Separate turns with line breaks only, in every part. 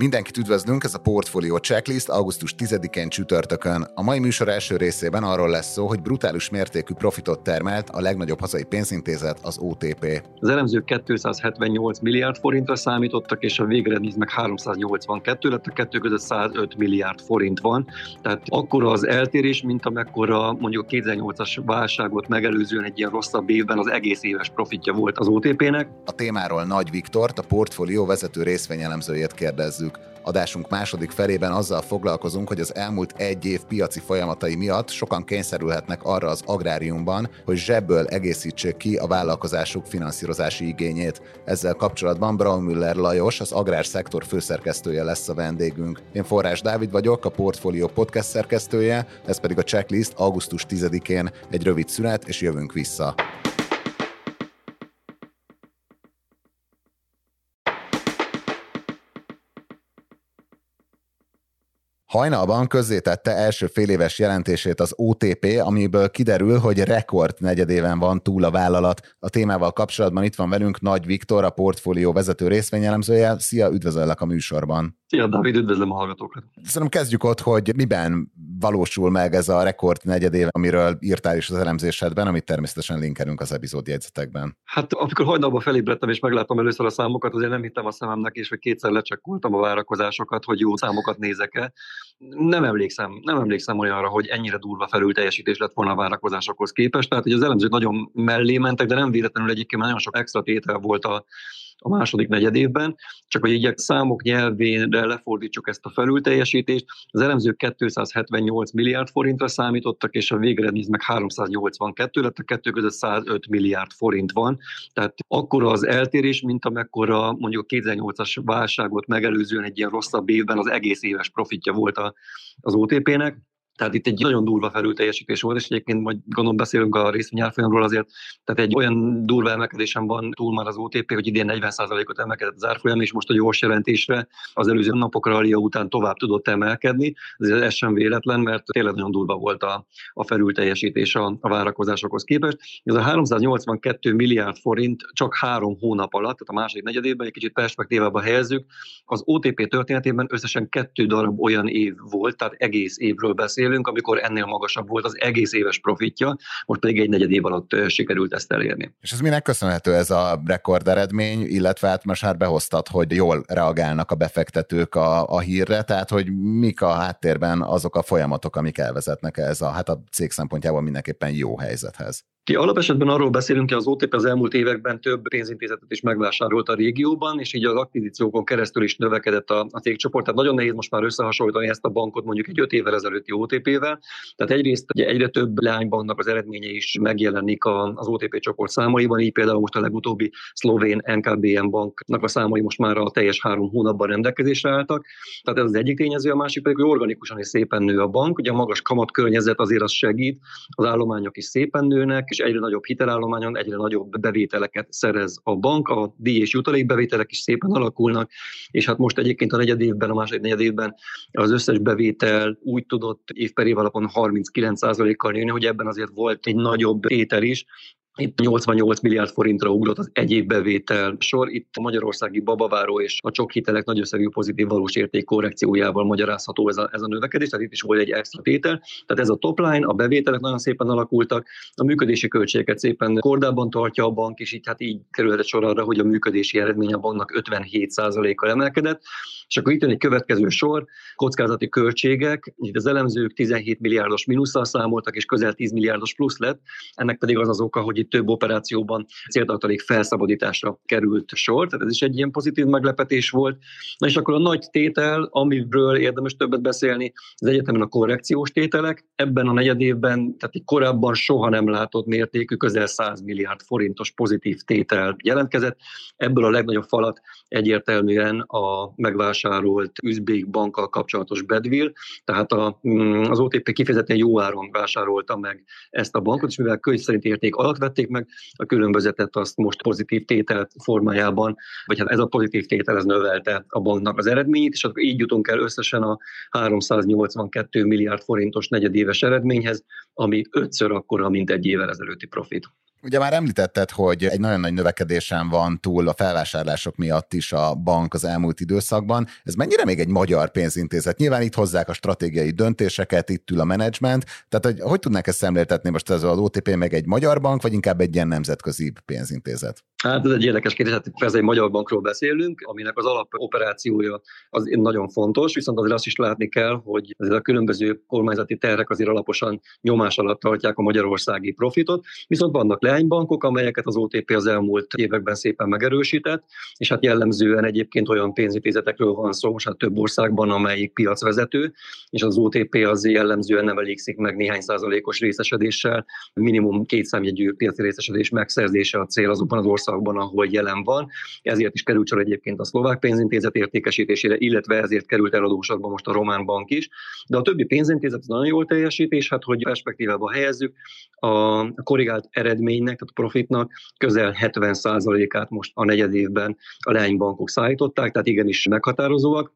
Mindenkit üdvözlünk, ez a Portfolio Checklist augusztus 10-én csütörtökön. A mai műsor első részében arról lesz szó, hogy brutális mértékű profitot termelt a legnagyobb hazai pénzintézet, az OTP.
Az elemzők 278 milliárd forintra számítottak, és a végeredmény meg 382 lett, a kettő között 105 milliárd forint van. Tehát akkor az eltérés, mint amekkora mondjuk a 2008-as válságot megelőzően egy ilyen rosszabb évben az egész éves profitja volt az OTP-nek.
A témáról Nagy Viktort, a portfólió vezető részvényelemzőjét kérdezzük. Adásunk második felében azzal foglalkozunk, hogy az elmúlt egy év piaci folyamatai miatt sokan kényszerülhetnek arra az agráriumban, hogy zsebből egészítsék ki a vállalkozásuk finanszírozási igényét. Ezzel kapcsolatban Braumüller Lajos, az agrárszektor főszerkesztője lesz a vendégünk. Én Forrás Dávid vagyok, a Portfolio podcast szerkesztője, ez pedig a checklist augusztus 10-én. Egy rövid szünet, és jövünk vissza. Hajnalban közzétette első féléves jelentését az OTP, amiből kiderül, hogy rekord negyedéven van túl a vállalat. A témával kapcsolatban itt van velünk Nagy Viktor, a portfólió vezető részvényelemzője. Szia, üdvözöllek a műsorban!
Szia, Dávid, üdvözlöm a hallgatókat!
Szerintem kezdjük ott, hogy miben valósul meg ez a rekord negyedév, amiről írtál is az elemzésedben, amit természetesen linkelünk az epizódjegyzetekben.
Hát amikor hajnalban felébredtem és megláttam először a számokat, azért nem hittem a szememnek, és hogy kétszer lecsekkoltam a várakozásokat, hogy jó számokat nézek-e. Nem emlékszem, nem emlékszem olyanra, hogy ennyire durva felül teljesítés lett volna a várakozásokhoz képest. Tehát, hogy az elemzők nagyon mellé mentek, de nem véletlenül egyébként nagyon sok extra tétel volt a, a második negyedévben, csak hogy így a számok nyelvére lefordítsuk ezt a felülteljesítést. Az elemzők 278 milliárd forintra számítottak, és a végeredmény meg 382 lett, a kettő között 105 milliárd forint van. Tehát akkor az eltérés, mint amekkora mondjuk a 2008-as válságot megelőzően egy ilyen rosszabb évben az egész éves profitja volt az OTP-nek. Tehát itt egy nagyon durva felülteljesítés volt, és egyébként majd gondolom beszélünk a részvényárfolyamról azért, tehát egy olyan durva emelkedésen van túl már az OTP, hogy idén 40%-ot emelkedett az árfolyam, és most a gyors jelentésre az előző napokra alia után tovább tudott emelkedni. Ez, ez sem véletlen, mert tényleg nagyon durva volt a, a felülteljesítés a, a várakozásokhoz képest. Ez a 382 milliárd forint csak három hónap alatt, tehát a második negyedében egy kicsit perspektívába helyezzük. Az OTP történetében összesen kettő darab olyan év volt, tehát egész évről beszél beszélünk, amikor ennél magasabb volt az egész éves profitja, most pedig egy negyed év alatt sikerült ezt elérni.
És ez minek köszönhető ez a rekord eredmény, illetve hát most már behoztad, hogy jól reagálnak a befektetők a, a hírre, tehát hogy mik a háttérben azok a folyamatok, amik elvezetnek ez a, hát a cég szempontjából mindenképpen jó helyzethez.
Ki alapesetben arról beszélünk, hogy az OTP az elmúlt években több pénzintézetet is megvásárolt a régióban, és így az akvizíciókon keresztül is növekedett a, a cégcsoport. Tehát nagyon nehéz most már összehasonlítani ezt a bankot mondjuk egy öt évvel ezelőtti OTP-vel. Tehát egyrészt ugye egyre több leánybanknak az eredménye is megjelenik az OTP csoport számaiban, így például most a legutóbbi szlovén NKBM banknak a számai most már a teljes három hónapban rendelkezésre álltak. Tehát ez az egyik tényező, a másik pedig, hogy organikusan is szépen nő a bank. Ugye a magas kamat környezet azért az segít, az állományok is szépen nőnek, és egyre nagyobb hitelállományon egyre nagyobb bevételeket szerez a bank, a díj és jutalékbevételek is szépen alakulnak, és hát most egyébként a negyed évben, a második negyed évben az összes bevétel úgy tudott év per év alapon 39%-kal nőni, hogy ebben azért volt egy nagyobb tétel is, itt 88 milliárd forintra ugrott az egyéb bevétel sor. Itt a magyarországi babaváró és a csok hitelek nagy összegű pozitív valós érték korrekciójával magyarázható ez a, ez a növekedés, tehát itt is volt egy extra tétel. Tehát ez a top line, a bevételek nagyon szépen alakultak, a működési költségeket szépen kordában tartja a bank, és így hát így kerülhetett sor arra, hogy a működési eredmény a banknak 57%-kal emelkedett. És akkor itt jön egy következő sor, kockázati költségek, itt az elemzők 17 milliárdos mínusszal számoltak, és közel 10 milliárdos plusz lett, ennek pedig az az oka, hogy itt több operációban céltartalék felszabadításra került sor, tehát ez is egy ilyen pozitív meglepetés volt. Na és akkor a nagy tétel, amiről érdemes többet beszélni, az egyetemen a korrekciós tételek. Ebben a negyed évben, tehát korábban soha nem látott mértékű, közel 100 milliárd forintos pozitív tétel jelentkezett. Ebből a legnagyobb falat egyértelműen a megvásárolt üzbék bankkal kapcsolatos bedvil, tehát a, mm, az OTP kifejezetten jó áron vásárolta meg ezt a bankot, és mivel könyv szerint érték alatt vették meg, a különbözetet azt most pozitív tétel formájában, vagy hát ez a pozitív tétel ez növelte a banknak az eredményét, és akkor így jutunk el összesen a 382 milliárd forintos negyedéves eredményhez, ami ötször akkora, mint egy évvel ezelőtti profit.
Ugye már említetted, hogy egy nagyon nagy növekedésen van túl a felvásárlások miatt is a bank az elmúlt időszakban. Ez mennyire még egy magyar pénzintézet? Nyilván itt hozzák a stratégiai döntéseket, itt ül a menedzsment. Tehát, hogy, hogy tudnák ezt szemléltetni most ez az OTP meg egy magyar bank, vagy inkább egy ilyen nemzetközi pénzintézet?
Hát ez egy érdekes kérdés, hát ez egy magyar bankról beszélünk, aminek az alapoperációja az nagyon fontos, viszont azért azt is látni kell, hogy azért a különböző kormányzati terhek azért alaposan nyomás alatt tartják a magyarországi profitot, viszont vannak leánybankok, amelyeket az OTP az elmúlt években szépen megerősített, és hát jellemzően egyébként olyan pénzintézetekről van szó, most hát több országban, amelyik piacvezető, és az OTP az jellemzően nem elégszik meg néhány százalékos részesedéssel, minimum két számjegyű piaci részesedés megszerzése a cél azokban az országban, ahol jelen van. Ezért is került sor egyébként a szlovák pénzintézet értékesítésére, illetve ezért került eladósatba most a román bank is. De a többi pénzintézet nagyon jól teljesít, és hát hogy perspektívába helyezzük, a korrigált eredménynek, tehát a profitnak közel 70%-át most a negyed évben a leánybankok szállították, tehát igenis meghatározóak.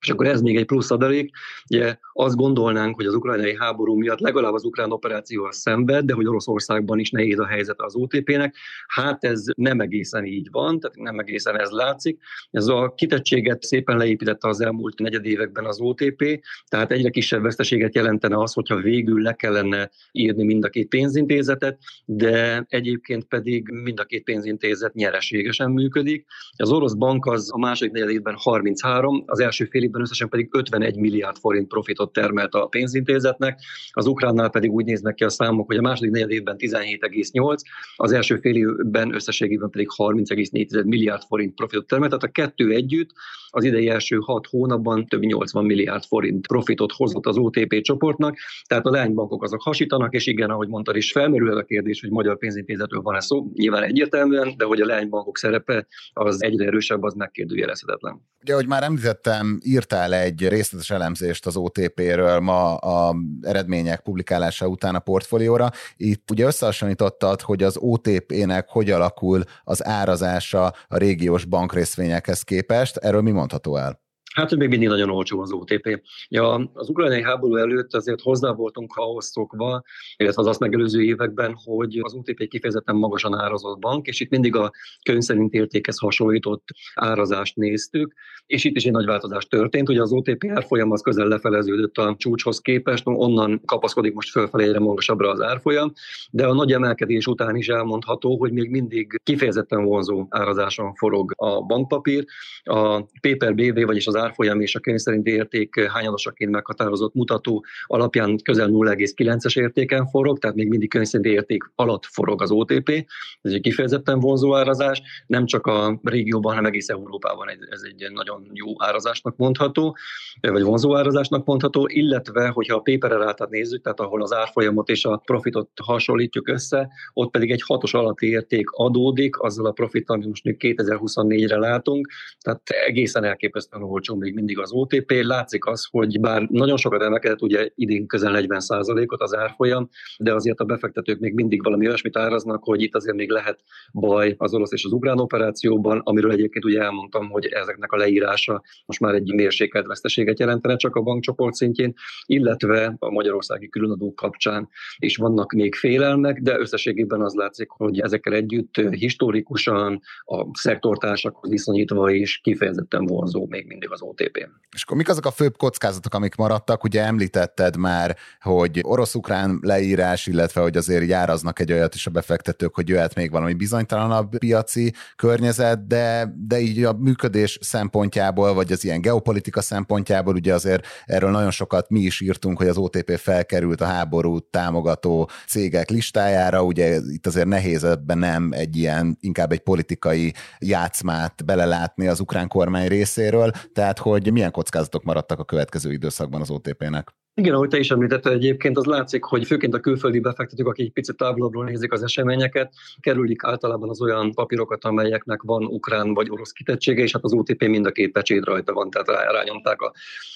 És akkor ez még egy plusz adalék. Ugye azt gondolnánk, hogy az ukrajnai háború miatt legalább az ukrán operáció szenved, de hogy Oroszországban is nehéz a helyzet az OTP-nek. Hát ez nem egészen így van, tehát nem egészen ez látszik. Ez a kitettséget szépen leépítette az elmúlt negyedévekben az OTP, tehát egyre kisebb veszteséget jelentene az, hogyha végül le kellene írni mind a két pénzintézetet, de egyébként pedig mind a két pénzintézet nyereségesen működik. Az orosz bank az a második negyedében 33, az első fél évben összesen pedig 51 milliárd forint profitot termelt a pénzintézetnek, az ukránnál pedig úgy néznek ki a számok, hogy a második negyed évben 17,8, az első fél évben összességében pedig 30,4 milliárd forint profitot termelt, tehát a kettő együtt az idei első hat hónapban több 80 milliárd forint profitot hozott az OTP csoportnak, tehát a leánybankok azok hasítanak, és igen, ahogy mondtad is, felmerül a kérdés, hogy magyar pénzintézetről van-e szó, nyilván egyértelműen, de hogy a leánybankok szerepe az egyre erősebb, az megkérdőjelezhetetlen.
Ugye, ahogy már említettem, írtál egy részletes elemzést az OTP-ről ma a eredmények publikálása után a portfólióra. Itt ugye összehasonlítottad, hogy az OTP-nek hogy alakul az árazása a régiós bankrészvényekhez képest. Erről mi mondható el?
Hát, hogy még mindig nagyon olcsó az OTP. Ja, az ukrajnai háború előtt azért hozzá voltunk ahhoz szokva, illetve az azt megelőző években, hogy az OTP kifejezetten magasan árazott bank, és itt mindig a könyv szerint értékhez hasonlított árazást néztük, és itt is egy nagy változás történt. Ugye az OTP árfolyam az közel lefeleződött a csúcshoz képest, onnan kapaszkodik most fölfelé egyre magasabbra az árfolyam, de a nagy emelkedés után is elmondható, hogy még mindig kifejezetten vonzó árazáson forog a bankpapír. A paper BV, vagyis az árfolyam és a könyv szerinti érték hányadosaként meghatározott mutató alapján közel 0,9-es értéken forog, tehát még mindig könyv szerinti érték alatt forog az OTP. Ez egy kifejezetten vonzó árazás, nem csak a régióban, hanem egész Európában ez egy nagyon jó árazásnak mondható, vagy vonzó árazásnak mondható, illetve, hogyha a paper rátát nézzük, tehát ahol az árfolyamot és a profitot hasonlítjuk össze, ott pedig egy hatos alatti érték adódik, azzal a profittal, amit most 2024-re látunk, tehát egészen elképesztően olcsó még mindig az OTP. Látszik az, hogy bár nagyon sokat emelkedett, ugye idén közel 40 ot az árfolyam, de azért a befektetők még mindig valami olyasmit áraznak, hogy itt azért még lehet baj az orosz és az ukrán operációban, amiről egyébként ugye elmondtam, hogy ezeknek a leírása most már egy mérsékelt veszteséget jelentene csak a bankcsoport szintjén, illetve a magyarországi különadók kapcsán is vannak még félelmek, de összességében az látszik, hogy ezekkel együtt historikusan a szektortársakhoz viszonyítva is kifejezetten vonzó még mindig az OTP.
És akkor mik azok a főbb kockázatok, amik maradtak? Ugye említetted már, hogy orosz-ukrán leírás, illetve hogy azért járaznak egy olyat is a befektetők, hogy jöhet még valami bizonytalanabb piaci környezet, de, de így a működés szempontjából, vagy az ilyen geopolitika szempontjából, ugye azért erről nagyon sokat mi is írtunk, hogy az OTP felkerült a háborút támogató cégek listájára, ugye itt azért nehéz ebben nem egy ilyen, inkább egy politikai játszmát belelátni az ukrán kormány részéről, tehát tehát hogy milyen kockázatok maradtak a következő időszakban az OTP-nek?
Igen, ahogy te is említetted egyébként, az látszik, hogy főként a külföldi befektetők, akik picit távolabbról nézik az eseményeket, kerülik általában az olyan papírokat, amelyeknek van ukrán vagy orosz kitettsége, és hát az OTP mind a két pecsét rajta van, tehát rányomták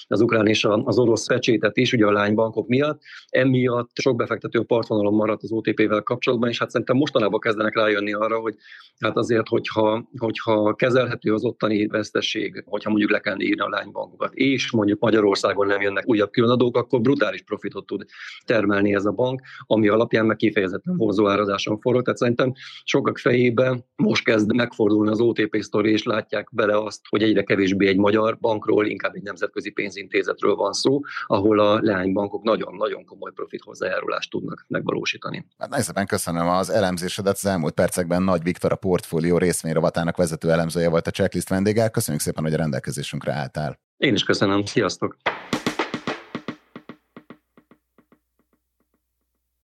az ukrán és az orosz pecsétet is, ugye a lánybankok miatt. Emiatt sok befektető partvonalon maradt az OTP-vel kapcsolatban, és hát szerintem mostanában kezdenek rájönni arra, hogy hát azért, hogyha, hogyha kezelhető az ottani veszteség, hogyha mondjuk le kell írni a lánybankokat, és mondjuk Magyarországon nem jönnek újabb különadók, akkor brutális profitot tud termelni ez a bank, ami alapján meg kifejezetten vonzó árazáson forog. Tehát szerintem sokak fejében most kezd megfordulni az OTP sztori, és látják bele azt, hogy egyre kevésbé egy magyar bankról, inkább egy nemzetközi pénzintézetről van szó, ahol a leánybankok nagyon-nagyon komoly profit hozzájárulást tudnak megvalósítani.
Hát nagyon szépen köszönöm az elemzésedet. Az elmúlt percekben Nagy Viktor a portfólió részvényrovatának vezető elemzője volt a checklist vendége. Köszönjük szépen, hogy a rendelkezésünkre álltál.
Én is köszönöm. Sziasztok!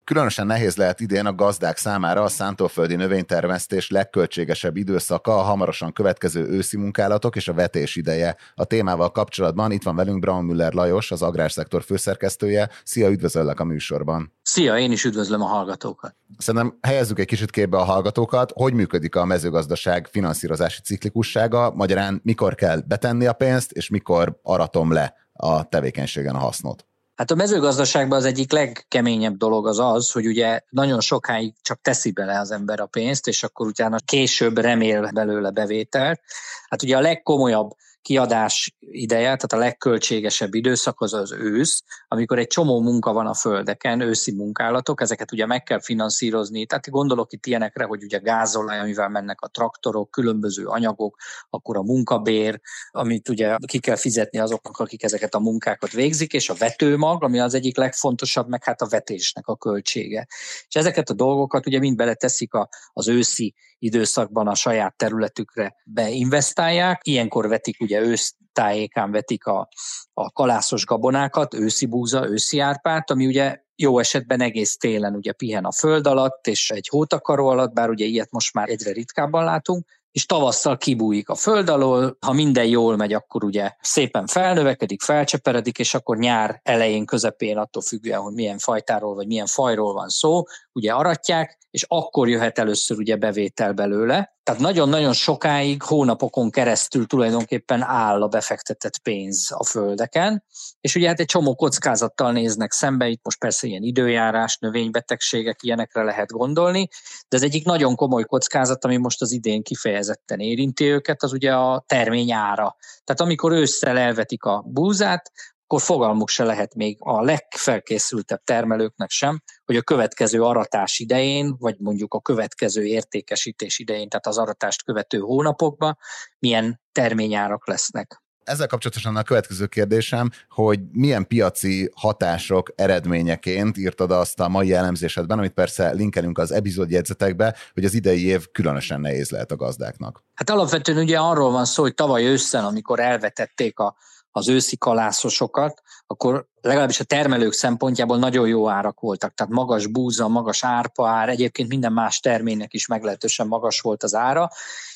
Különösen nehéz lehet idén a gazdák számára a szántóföldi növénytermesztés legköltségesebb időszaka, a hamarosan következő őszi munkálatok és a vetés ideje. A témával kapcsolatban itt van velünk Braun Müller Lajos, az agrárszektor főszerkesztője. Szia, üdvözöllek a műsorban!
Szia, én is üdvözlöm a hallgatókat!
Szerintem helyezzük egy kicsit képbe a hallgatókat, hogy működik a mezőgazdaság finanszírozási ciklikussága, magyarán mikor kell betenni a pénzt, és mikor aratom le a tevékenységen a hasznot.
Hát a mezőgazdaságban az egyik legkeményebb dolog az az, hogy ugye nagyon sokáig csak teszi bele az ember a pénzt, és akkor utána később remél belőle bevételt. Hát ugye a legkomolyabb kiadás ideje, tehát a legköltségesebb időszak az az ősz, amikor egy csomó munka van a földeken, őszi munkálatok, ezeket ugye meg kell finanszírozni, tehát gondolok itt ilyenekre, hogy ugye gázolaj, amivel mennek a traktorok, különböző anyagok, akkor a munkabér, amit ugye ki kell fizetni azoknak, akik ezeket a munkákat végzik, és a vetőmag, ami az egyik legfontosabb, meg hát a vetésnek a költsége. És ezeket a dolgokat ugye mind beleteszik a, az őszi időszakban a saját területükre beinvestálják, ilyenkor vetik ugye ősz tájékán vetik a, a kalászos gabonákat, őszi búza, őszi árpát, ami ugye jó esetben egész télen ugye pihen a föld alatt, és egy hótakaró alatt, bár ugye ilyet most már egyre ritkábban látunk, és tavasszal kibújik a föld alól, ha minden jól megy, akkor ugye szépen felnövekedik, felcseperedik, és akkor nyár elején, közepén, attól függően, hogy milyen fajtáról vagy milyen fajról van szó, ugye aratják, és akkor jöhet először ugye bevétel belőle. Tehát nagyon-nagyon sokáig, hónapokon keresztül tulajdonképpen áll a befektetett pénz a földeken, és ugye hát egy csomó kockázattal néznek szembe, itt most persze ilyen időjárás, növénybetegségek, ilyenekre lehet gondolni, de ez egyik nagyon komoly kockázat, ami most az idén kifejezetten érinti őket, az ugye a termény ára. Tehát amikor ősszel elvetik a búzát, akkor fogalmuk se lehet még a legfelkészültebb termelőknek sem, hogy a következő aratás idején, vagy mondjuk a következő értékesítés idején, tehát az aratást követő hónapokban milyen terményárak lesznek.
Ezzel kapcsolatosan a következő kérdésem, hogy milyen piaci hatások eredményeként írtad azt a mai elemzésedben, amit persze linkelünk az epizódjegyzetekbe, hogy az idei év különösen nehéz lehet a gazdáknak.
Hát alapvetően ugye arról van szó, hogy tavaly ősszel, amikor elvetették a az őszi kalászosokat, akkor legalábbis a termelők szempontjából nagyon jó árak voltak. Tehát magas búza, magas árpa ár, egyébként minden más terménynek is meglehetősen magas volt az ára.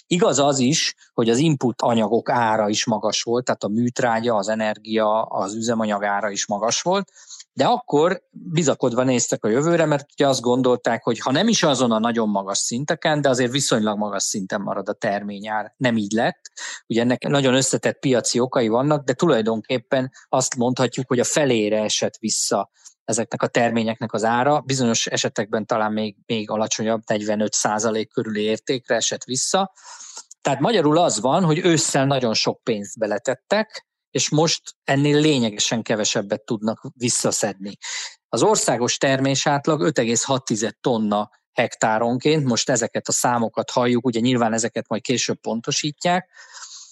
Igaz az is, hogy az input anyagok ára is magas volt, tehát a műtrágya, az energia, az üzemanyag ára is magas volt, de akkor bizakodva néztek a jövőre, mert ugye azt gondolták, hogy ha nem is azon a nagyon magas szinteken, de azért viszonylag magas szinten marad a terményár. Nem így lett. Ugye ennek nagyon összetett piaci okai vannak, de tulajdonképpen azt mondhatjuk, hogy a felére esett vissza ezeknek a terményeknek az ára. Bizonyos esetekben talán még, még alacsonyabb, 45% körüli értékre esett vissza. Tehát magyarul az van, hogy ősszel nagyon sok pénzt beletettek, és most ennél lényegesen kevesebbet tudnak visszaszedni. Az országos termés átlag 5,6 tonna hektáronként, most ezeket a számokat halljuk, ugye nyilván ezeket majd később pontosítják,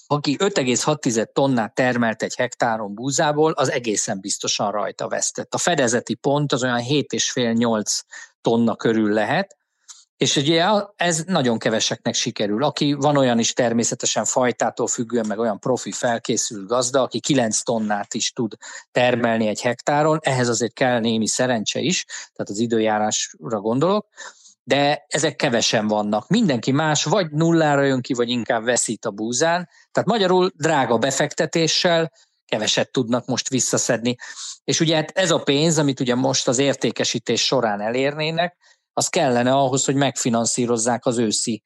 aki 5,6 tonnát termelt egy hektáron búzából, az egészen biztosan rajta vesztett. A fedezeti pont az olyan 7,5-8 tonna körül lehet, és ugye ez nagyon keveseknek sikerül. Aki van olyan is természetesen fajtától függően, meg olyan profi felkészült gazda, aki 9 tonnát is tud termelni egy hektáron, ehhez azért kell némi szerencse is, tehát az időjárásra gondolok, de ezek kevesen vannak. Mindenki más vagy nullára jön ki, vagy inkább veszít a búzán, tehát magyarul drága befektetéssel keveset tudnak most visszaszedni. És ugye hát ez a pénz, amit ugye most az értékesítés során elérnének, az kellene ahhoz, hogy megfinanszírozzák az őszi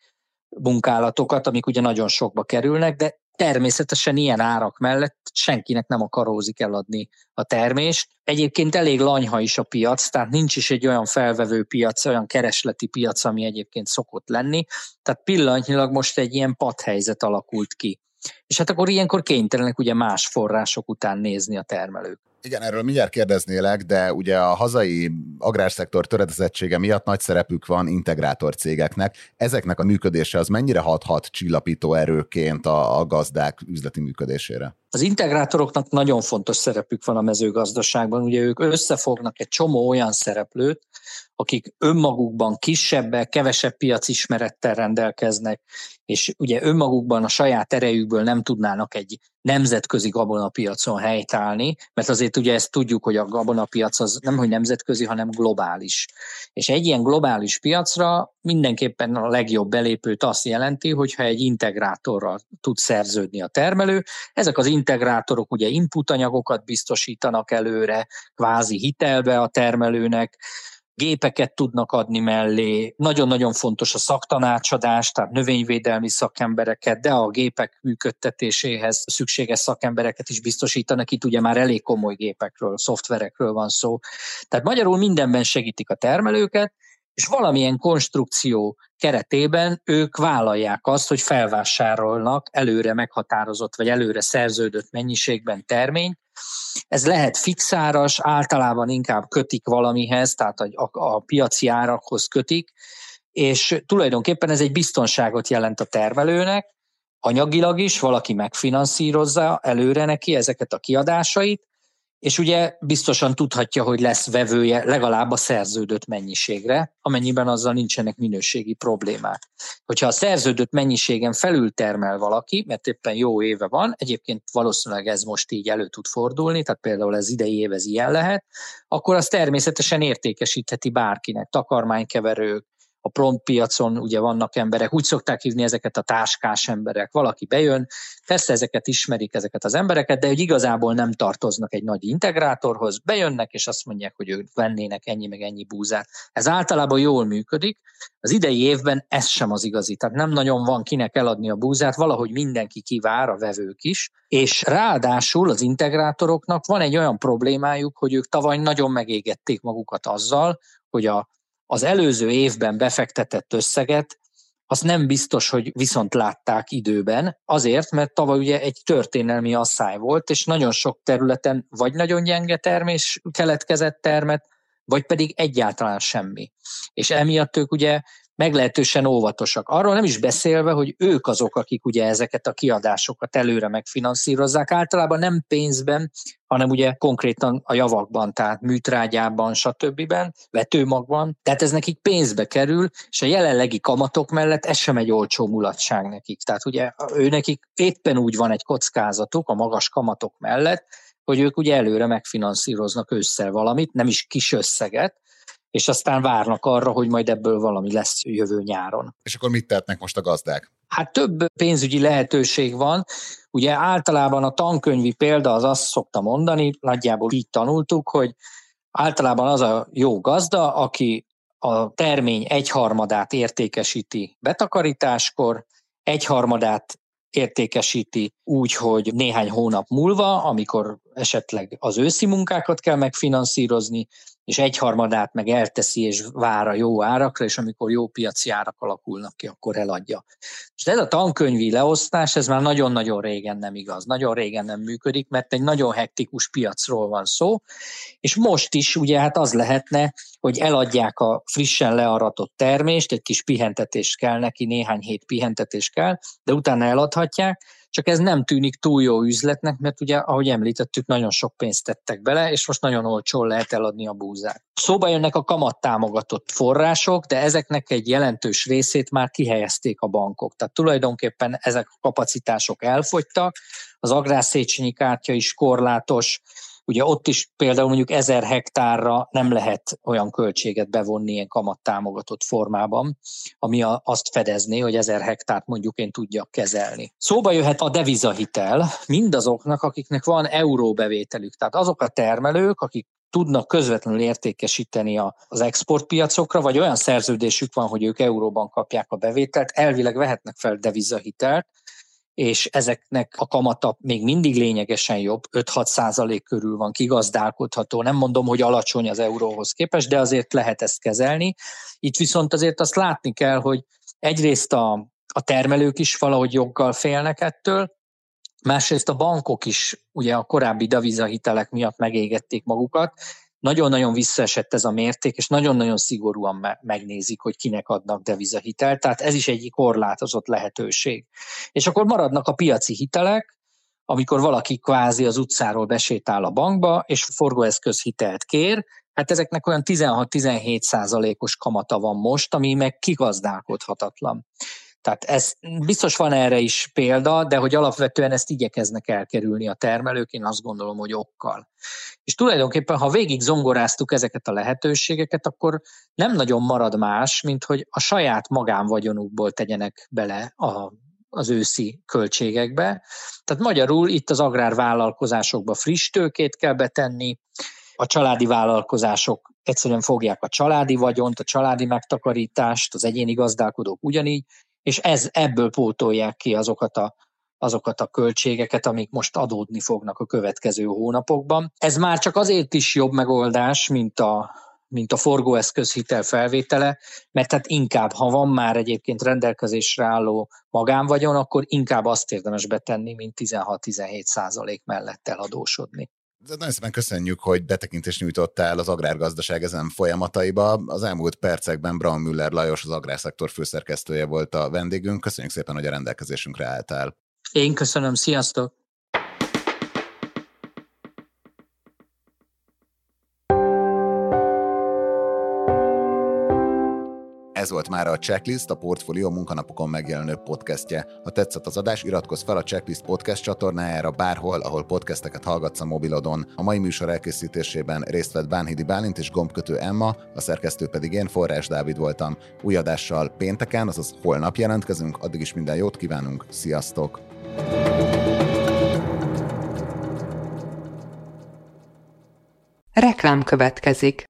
munkálatokat, amik ugye nagyon sokba kerülnek, de természetesen ilyen árak mellett senkinek nem akarózik eladni a termést. Egyébként elég lanyha is a piac, tehát nincs is egy olyan felvevő piac, olyan keresleti piac, ami egyébként szokott lenni. Tehát pillanatnyilag most egy ilyen padhelyzet alakult ki. És hát akkor ilyenkor kénytelenek ugye más források után nézni a termelők.
Igen, erről mindjárt kérdeznélek, de ugye a hazai agrárszektor töredezettsége miatt nagy szerepük van integrátor cégeknek. Ezeknek a működése az mennyire hathat csillapító erőként a, a gazdák üzleti működésére?
Az integrátoroknak nagyon fontos szerepük van a mezőgazdaságban. Ugye ők összefognak egy csomó olyan szereplőt, akik önmagukban kisebbek, kevesebb piacismerettel rendelkeznek, és ugye önmagukban a saját erejükből nem tudnának egy nemzetközi gabonapiacon helytállni, mert azért ugye ezt tudjuk, hogy a gabonapiac az nem, hogy nemzetközi, hanem globális. És egy ilyen globális piacra mindenképpen a legjobb belépőt azt jelenti, hogyha egy integrátorral tud szerződni a termelő. Ezek az integrátorok ugye inputanyagokat biztosítanak előre, kvázi hitelbe a termelőnek, gépeket tudnak adni mellé, nagyon-nagyon fontos a szaktanácsadás, tehát növényvédelmi szakembereket, de a gépek működtetéséhez szükséges szakembereket is biztosítanak. Itt ugye már elég komoly gépekről, szoftverekről van szó. Tehát magyarul mindenben segítik a termelőket, és valamilyen konstrukció keretében ők vállalják azt, hogy felvásárolnak előre meghatározott vagy előre szerződött mennyiségben terményt. Ez lehet fixáras, általában inkább kötik valamihez, tehát a, a, piaci árakhoz kötik, és tulajdonképpen ez egy biztonságot jelent a termelőnek, anyagilag is valaki megfinanszírozza előre neki ezeket a kiadásait, és ugye biztosan tudhatja, hogy lesz vevője legalább a szerződött mennyiségre, amennyiben azzal nincsenek minőségi problémák. Hogyha a szerződött mennyiségen felül termel valaki, mert éppen jó éve van, egyébként valószínűleg ez most így elő tud fordulni, tehát például ez idei év ez ilyen lehet, akkor az természetesen értékesítheti bárkinek, takarmánykeverők, a prompt piacon ugye vannak emberek, úgy szokták hívni ezeket a táskás emberek. Valaki bejön, persze ezeket ismerik, ezeket az embereket, de hogy igazából nem tartoznak egy nagy integrátorhoz, bejönnek, és azt mondják, hogy ők vennének ennyi meg ennyi búzát. Ez általában jól működik. Az idei évben ez sem az igazi, tehát nem nagyon van kinek eladni a búzát, valahogy mindenki kivár, a vevők is, és ráadásul az integrátoroknak van egy olyan problémájuk, hogy ők tavaly nagyon megégették magukat azzal, hogy a az előző évben befektetett összeget, azt nem biztos, hogy viszont látták időben, azért, mert tavaly ugye egy történelmi asszály volt, és nagyon sok területen vagy nagyon gyenge termés keletkezett termet, vagy pedig egyáltalán semmi. És emiatt ők ugye meglehetősen óvatosak. Arról nem is beszélve, hogy ők azok, akik ugye ezeket a kiadásokat előre megfinanszírozzák, általában nem pénzben, hanem ugye konkrétan a javakban, tehát műtrágyában, stb. vetőmagban. Tehát ez nekik pénzbe kerül, és a jelenlegi kamatok mellett ez sem egy olcsó mulatság nekik. Tehát ugye ő nekik éppen úgy van egy kockázatuk a magas kamatok mellett, hogy ők ugye előre megfinanszíroznak ősszel valamit, nem is kis összeget, és aztán várnak arra, hogy majd ebből valami lesz jövő nyáron.
És akkor mit tehetnek most a gazdák?
Hát több pénzügyi lehetőség van. Ugye általában a tankönyvi példa az azt szokta mondani, nagyjából így tanultuk, hogy általában az a jó gazda, aki a termény egyharmadát értékesíti betakarításkor, egyharmadát értékesíti úgy, hogy néhány hónap múlva, amikor esetleg az őszi munkákat kell megfinanszírozni, és egyharmadát meg elteszi és vár a jó árakra, és amikor jó piaci árak alakulnak ki, akkor eladja. És ez a tankönyvi leosztás, ez már nagyon-nagyon régen nem igaz, nagyon régen nem működik, mert egy nagyon hektikus piacról van szó, és most is ugye hát az lehetne, hogy eladják a frissen learatott termést, egy kis pihentetés kell neki, néhány hét pihentetés kell, de utána eladhatják, csak ez nem tűnik túl jó üzletnek, mert ugye, ahogy említettük, nagyon sok pénzt tettek bele, és most nagyon olcsón lehet eladni a búzát. Szóba jönnek a kamattámogatott források, de ezeknek egy jelentős részét már kihelyezték a bankok. Tehát tulajdonképpen ezek a kapacitások elfogytak, az agrárszéchenyi kártya is korlátos, Ugye ott is például mondjuk ezer hektárra nem lehet olyan költséget bevonni ilyen kamattámogatott formában, ami azt fedezné, hogy ezer hektárt mondjuk én tudjak kezelni. Szóba jöhet a devizahitel mindazoknak, akiknek van euróbevételük. Tehát azok a termelők, akik tudnak közvetlenül értékesíteni az exportpiacokra, vagy olyan szerződésük van, hogy ők euróban kapják a bevételt, elvileg vehetnek fel devizahitelt, és ezeknek a kamata még mindig lényegesen jobb, 5-6 százalék körül van kigazdálkodható. Nem mondom, hogy alacsony az euróhoz képest, de azért lehet ezt kezelni. Itt viszont azért azt látni kell, hogy egyrészt a, a termelők is valahogy joggal félnek ettől, Másrészt a bankok is ugye a korábbi devizahitelek miatt megégették magukat, nagyon-nagyon visszaesett ez a mérték, és nagyon-nagyon szigorúan megnézik, hogy kinek adnak devizahitelt, tehát ez is egy korlátozott lehetőség. És akkor maradnak a piaci hitelek, amikor valaki kvázi az utcáról besétál a bankba, és forgóeszköz hitelt kér, hát ezeknek olyan 16-17 százalékos kamata van most, ami meg kigazdálkodhatatlan. Tehát ez biztos van erre is példa, de hogy alapvetően ezt igyekeznek elkerülni a termelők, én azt gondolom, hogy okkal. És tulajdonképpen, ha végig zongoráztuk ezeket a lehetőségeket, akkor nem nagyon marad más, mint hogy a saját magánvagyonukból tegyenek bele a az őszi költségekbe. Tehát magyarul itt az agrárvállalkozásokba friss tőkét kell betenni, a családi vállalkozások egyszerűen fogják a családi vagyont, a családi megtakarítást, az egyéni gazdálkodók ugyanígy, és ez, ebből pótolják ki azokat a, azokat a költségeket, amik most adódni fognak a következő hónapokban. Ez már csak azért is jobb megoldás, mint a, mint a forgóeszköz hitel felvétele, mert hát inkább, ha van már egyébként rendelkezésre álló magánvagyon, akkor inkább azt érdemes betenni, mint 16-17 százalék mellett eladósodni.
Nagyon szépen köszönjük, hogy betekintést nyújtottál az agrárgazdaság ezen folyamataiba. Az elmúlt percekben Braun Müller Lajos, az agrárszektor főszerkesztője volt a vendégünk. Köszönjük szépen, hogy a rendelkezésünkre álltál.
Én köszönöm, sziasztok!
Ez volt már a Checklist, a Portfolio munkanapokon megjelenő podcastje. Ha tetszett az adás, iratkozz fel a Checklist podcast csatornájára bárhol, ahol podcasteket hallgatsz a mobilodon. A mai műsor elkészítésében részt vett Bánhidi Bálint és gombkötő Emma, a szerkesztő pedig én, Forrás Dávid voltam. Új adással pénteken, azaz holnap jelentkezünk, addig is minden jót kívánunk, sziasztok!
Reklám következik.